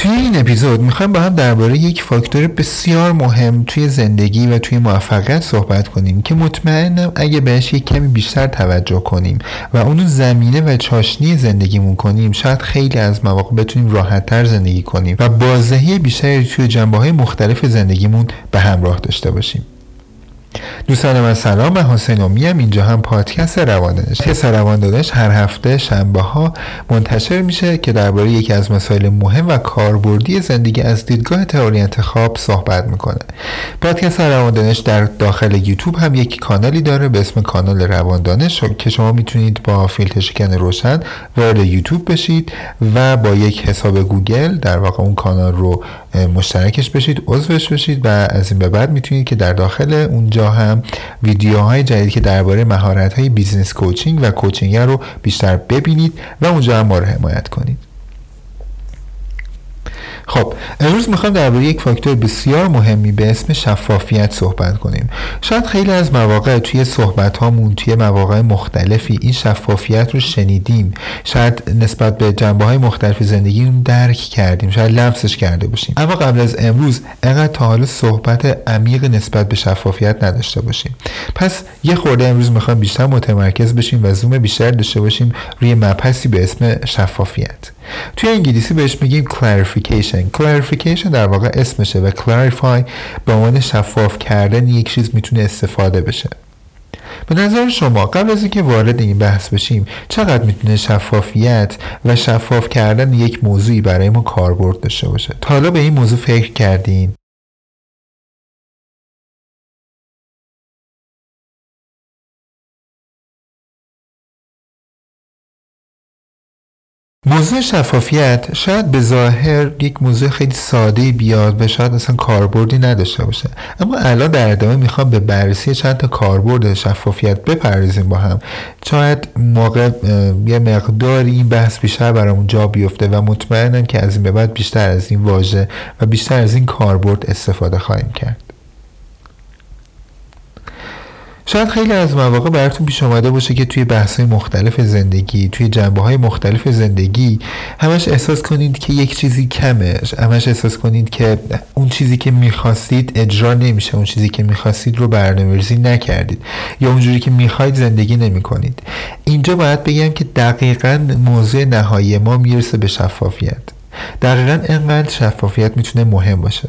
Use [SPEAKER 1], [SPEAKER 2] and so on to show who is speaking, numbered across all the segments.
[SPEAKER 1] توی این اپیزود می‌خوایم با هم درباره یک فاکتور بسیار مهم توی زندگی و توی موفقیت صحبت کنیم که مطمئنم اگه بهش یک کمی بیشتر توجه کنیم و اونو زمینه و چاشنی زندگیمون کنیم شاید خیلی از مواقع بتونیم راحتتر زندگی کنیم و بازدهی بیشتری توی جنبه های مختلف زندگیمون به همراه داشته باشیم. دوستان من سلام من حسین هم اینجا هم پادکست رواندنش که رواندنش هر هفته شنبه ها منتشر میشه که درباره یکی از مسائل مهم و کاربردی زندگی از دیدگاه تئوری انتخاب صحبت می‌کنه. پادکست روان دانش در داخل یوتیوب هم یک کانالی داره به اسم کانال روان دانش که شما می‌تونید با فیلتر شکن روشن وارد یوتیوب بشید و با یک حساب گوگل در واقع اون کانال رو مشترکش بشید عضوش بشید و از این به بعد می‌تونید که در داخل اونجا هم ویدیوهای جدید که درباره مهارت های business coaching و coaching رو بیشتر ببینید و اونجا هم ما رو حمایت کنید. خب امروز می‌خوام درباره یک فاکتور بسیار مهمی به اسم شفافیت صحبت کنیم. شاید خیلی از مواقع توی صحبت هامون توی مواقع مختلفی این شفافیت رو شنیدیم. شاید نسبت به جنبه های مختلف زندگی درک کردیم شاید لمسش کرده باشیم. اما قبل از امروز انقدر تا حالا صحبت عمیق نسبت به شفافیت نداشته باشیم. پس یه خورده امروز می‌خوام بیشتر متمرکز بشیم و زوم بیشتر داشته باشیم روی مبحثی به اسم شفافیت. توی انگلیسی بهش میگیم clarification. Clarification در واقع اسمشه و clarify به عنوان شفاف کردن یک چیز می‌تونه استفاده بشه. به نظر شما قبل از اینکه وارد این بحث بشیم چقدر می‌تونه شفافیت و شفاف کردن یک موضوعی برای ما کاربرد داشته باشه؟ تا حالا به این موضوع فکر کردین؟ موضوع شفافیت شاید به ظاهر یک موضوع خیلی ساده بیاد و شاید اصلا کاربردی نداشته باشه. اما الان در ادامه می‌خوام به بررسی چند تا کاربرد شفافیت بپردازیم با هم. شاید موقع یه مقداری این بحث بیشتر برامون جا بیفته و مطمئنم که از این به بعد بیشتر از این واژه و بیشتر از این کاربرد استفاده خواهیم کرد. شاید خیلی از مواقع براتون پیش آمده باشه که توی بحث مختلف زندگی توی جنبه های مختلف زندگی همش احساس کنید که یک چیزی کمه همش احساس کنید که اون چیزی که می‌خواستید اجرا نمیشه اون چیزی که می‌خواستید رو برنامه‌ریزی نکردید یا اونجوری که می‌خواید زندگی نمی کنید اینجا باید بگم که دقیقا موضوع نهایی ما می‌رسه به شفافیت. دقیقا انقدر شفافیت می‌تونه مهم باشه.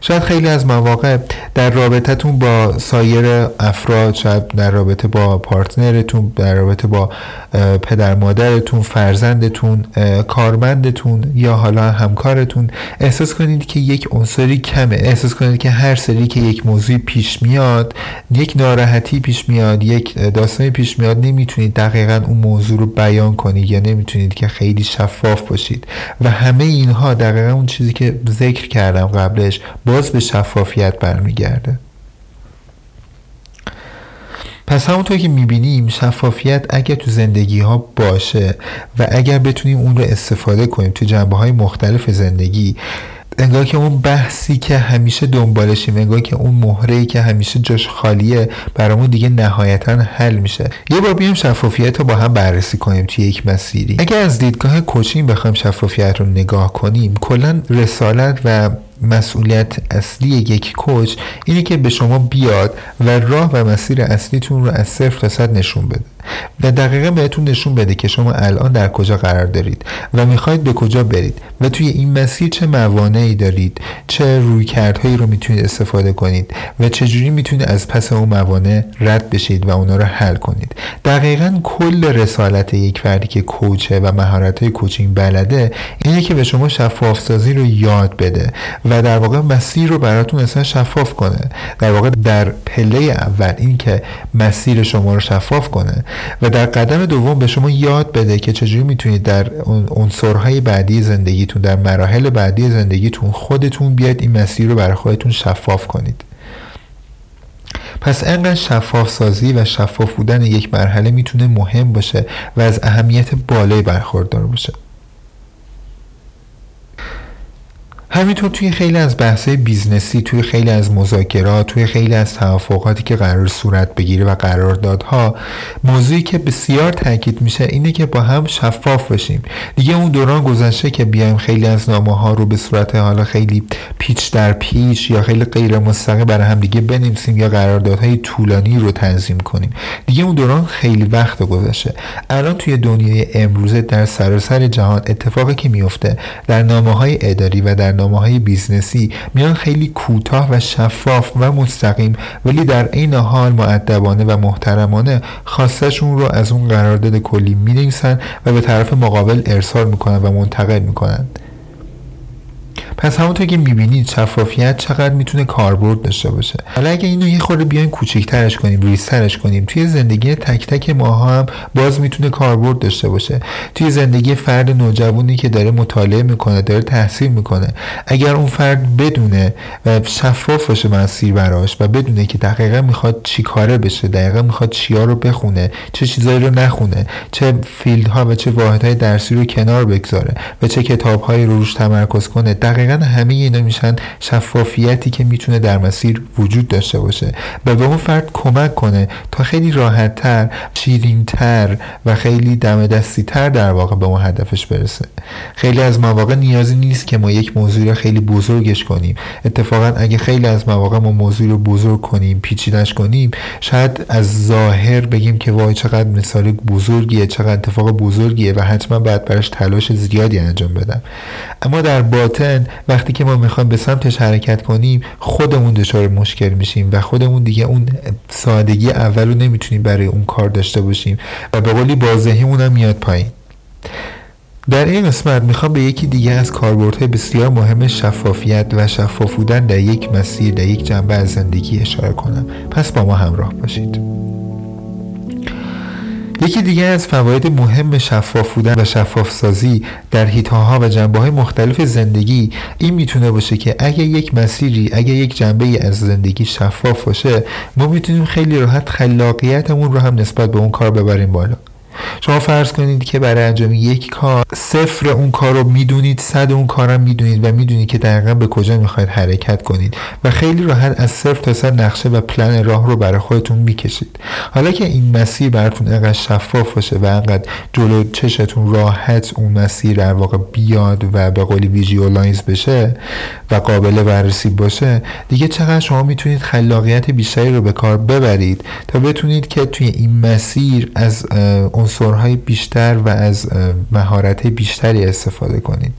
[SPEAKER 1] شاید خیلی از مواقع در رابطتون با سایر افراد شاید در رابطه با پارتنرتون در رابطه با پدر مادرتون فرزندتون کارمندتون یا حالا همکارتون احساس کنید که یک عنصری کمه. احساس کنید که هر سری که یک موضوع پیش میاد یک ناراحتی پیش میاد یک داستانی پیش میاد نمی‌تونید دقیقا اون موضوع رو بیان کنید یا نمی‌تونید که خیلی شفاف باشید. و همه اینها دقیقا اون چیزی که ذکر کردم قبلش باز به شفافیت برمیگرده. پس همونطور که می‌بینیم شفافیت اگر تو زندگی ها باشه و اگر بتونیم اون رو استفاده کنیم تو جنبه های مختلف زندگی انگار که اون بحثی که همیشه دنبالشیم انگار که اون مهره که همیشه جاش خالیه برامون دیگه نهایتا حل میشه. یه بار بیایم شفافیت رو با هم بررسی کنیم توی یک مسیری. اگر از دیدگاه کوچین بخوایم شفافیت رو نگاه کنیم کلا رسالت و مسئولیت اصلی یک کوچ اینه که به شما بیاد و راه و مسیر اصلیتون رو از صفر تا صد نشون بده. و دقیقا بهتون نشون بده که شما الان در کجا قرار دارید و می‌خواید به کجا برید و توی این مسیر چه موانعی دارید چه رویکردهایی رو می‌تونید استفاده کنید و چجوری می‌تونید از پس اون موانع رد بشید و اونا رو حل کنید. دقیقا کل رسالت یک فردی که کوچه و مهارت های کوچینگ بلده اینه که به شما شفاف سازی رو یاد بده و در واقع مسیر رو براتون اصلا شفاف کنه. در واقع در پله اول این که مسیر شما رو شفاف کنه و در قدم دوم به شما یاد بده که چجوری می‌تونید در عنصرهای بعدی زندگیتون در مراحل بعدی زندگیتون خودتون بیاید این مسیر رو برای خودتون شفاف کنید. پس انقدر شفاف سازی و شفاف بودن یک مرحله می‌تونه مهم باشه و از اهمیت بالایی برخوردار باشه. همینطور توی خیلی از بحث‌های business ی توی خیلی از مذاکرات توی خیلی از توافقاتی که قرار صورت بگیره و قراردادها موضوعی که بسیار تاکید میشه اینه که با هم شفاف باشیم دیگه اون دوران گذشته که بیایم خیلی از نامه ها رو به صورت حالا خیلی پیچ در پیچ یا خیلی غیر مستقیم برای هم دیگه بنویسیم یا قراردادهای طولانی رو تنظیم کنیم. دیگه اون دوران خیلی وقت گذشته. الان توی دنیای امروزه در سراسر جهان اتفاقی که میفته در نامه های اداری و در نامه های business ی میان خیلی کوتاه و شفاف و مستقیم ولی در عین حال مودبانه و محترمانه خواستشون رو از اون قرارداد کلی می‌نویسن و به طرف مقابل ارسال می‌کنن و منتقل می‌کنن. پس همونطور که می‌بینید شفافیت چقدر می‌تونه کاربرد داشته باشه. حالا اگه اینو یه خورده بیایم کوچیکترش کنیم ریزترش کنیم توی زندگی تک تک ماها هم باز می‌تونه کاربرد داشته باشه. توی زندگی فرد نوجوانی که داره مطالعه می‌کنه داره تحصیل می‌کنه اگر اون فرد بدونه و شفاف باشه مسیر براش و بدونه که دقیقا می‌خواد چی کاره بشه دقیقا می‌خواد چیا رو بخونه چه چیزایی رو نخونه چه فیلدها و چه واحدهای درسی رو کنار بگذاره و چه کتابهایی رو روش تمرکز کنه دقیقا دقیقا همه اینا میشن شفافیتی که می‌تونه در مسیر وجود داشته باشه و به اون فرد کمک کنه تا خیلی راحتتر شیرینتر و خیلی دم تر در واقع به اون هدفش برسه. خیلی از مواقع نیازی نیست که ما یک موضوع رو خیلی بزرگش کنیم. اتفاقا اگه خیلی از مواقع ما موضوع رو بزرگ کنیم پیچیدش کنیم شاید از ظاهر بگیم که وای چقدر مثال بزرگیه چقدر اتفاق بزرگیه و حتما باید براش تلاش زیادی انجام بدم. اما در باطن وقتی که ما می‌خوایم به سمتش حرکت کنیم خودمون دچار مشکل میشیم و خودمون دیگه اون سادگی اول رو نمی‌تونیم برای اون کار داشته باشیم و به قولی بازدهیمون هم میاد پایین. در این قسمت می‌خوام به یکی دیگه از کاربردهای بسیار مهم شفافیت و شفاف بودن در یک مسیر در یک جنبه از زندگی اشاره کنم. پس با ما همراه باشید. یکی دیگه از فواید مهم شفاف بودن و شفاف سازی در هیتاها و جنبه های مختلف زندگی این می‌تونه باشه که اگه یک مسیری اگه یک جنبه از زندگی شفاف باشه ما می‌تونیم خیلی راحت خلاقیتمون رو هم نسبت به اون کار ببریم بالا. شما فرض کنید که برای انجام یک کار صفر اون کار رو می‌دونید صد اون کارم می‌دونید و می‌دونید که دقیقا به کجا می‌خواید حرکت کنید و خیلی راحت از صفر تا صد نقشه و پلن راه رو برای خودتون می‌کشید. حالا که این مسیر براتون انقدر شفاف باشه و انقدر جلو چشتون راحت اون مسیر در واقع بیاد و به قولی ویژوالایز بشه و قابل بررسی باشه دیگه چقدر شما می‌تونید خلاقیت بیشتری رو به کار ببرید تا بتونید که توی این مسیر از عنصرهای بیشتر و از مهارت بیشتری استفاده کنید.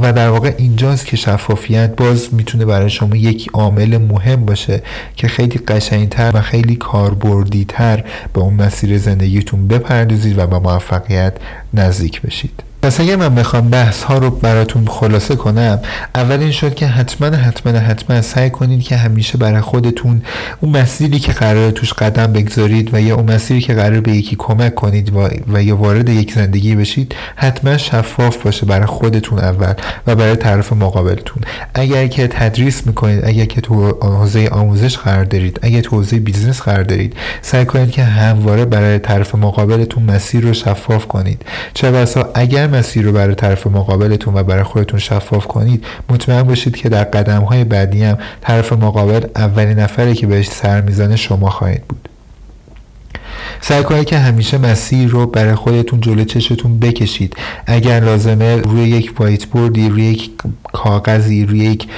[SPEAKER 1] و در واقع اینجاست که شفافیت باز می‌تونه برای شما یک عامل مهم باشه که خیلی قشنگتر و خیلی کاربردیتر به اون مسیر زندگیتون بپردازید و به موفقیت نزدیک بشید. پس اگر من بخوام بحث ها رو براتون خلاصه کنم اول این شد که حتما حتما حتما سعی کنید که همیشه برای خودتون اون مسیری که قراره توش قدم بگذارید و یا اون مسیری که قراره به یکی کمک کنید و, و یا وارد یک زندگی بشید حتما شفاف باشه برای خودتون اول و برای طرف مقابلتون. اگر که تدریس می‌کنید اگر که تو حوزه آموزش قرار دارید اگر تو حوزه business قرار دارید سعی کنید که همواره برای طرف مقابلتون مسیر رو شفاف کنید. چه بسا اگر مسیر رو برای طرف مقابلتون و برای خودتون شفاف کنید مطمئن باشید که در قدم های بعدی هم طرف مقابل اولین نفری که بهش سر می‌زنه شما خواهید بود. سعی کنید که همیشه مسیر رو برای خودتون جلو چشتون بکشید. اگر لازمه روی یک وایت بوردی روی یک کاغذی روی یک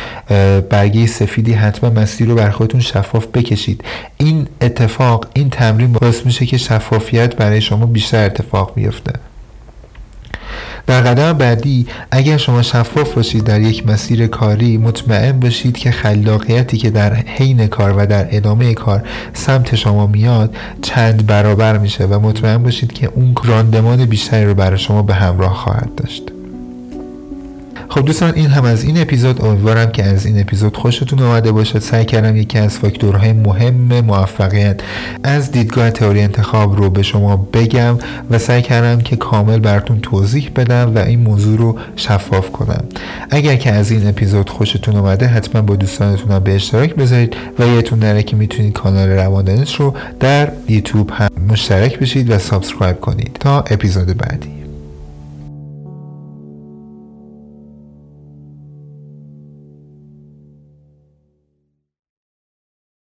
[SPEAKER 1] برگه سفیدی حتما مسیر رو برای خودتون شفاف بکشید. این اتفاق این تمرین باعث میشه که شفافیت برای شما بیشتر اتفاق بیفته. در قدم بعدی اگر شما شفاف باشید در یک مسیر کاری مطمئن باشید که خلاقیتی که در حین کار و در ادامه کار سمت شما میاد چند برابر میشه و مطمئن باشید که اون راندمان بیشتری رو برای شما به همراه خواهد داشت. خب دوستان این هم از این اپیزود. امیدوارم که از این اپیزود خوشتون آمده باشد. سعی کردم یکی از فاکتورهای مهم موفقیت از دیدگاه تئوری انتخاب رو به شما بگم و سعی کردم که کامل براتون توضیح بدم و این موضوع رو شفاف کنم. اگر که از این اپیزود خوشتون اومده حتما با دوستانتون به اشتراک بذارید و یادتون نره که می‌تونید کانال روان رو در یوتیوب هم مشترک بشید و subscribe کنید. تا اپیزود بعدی.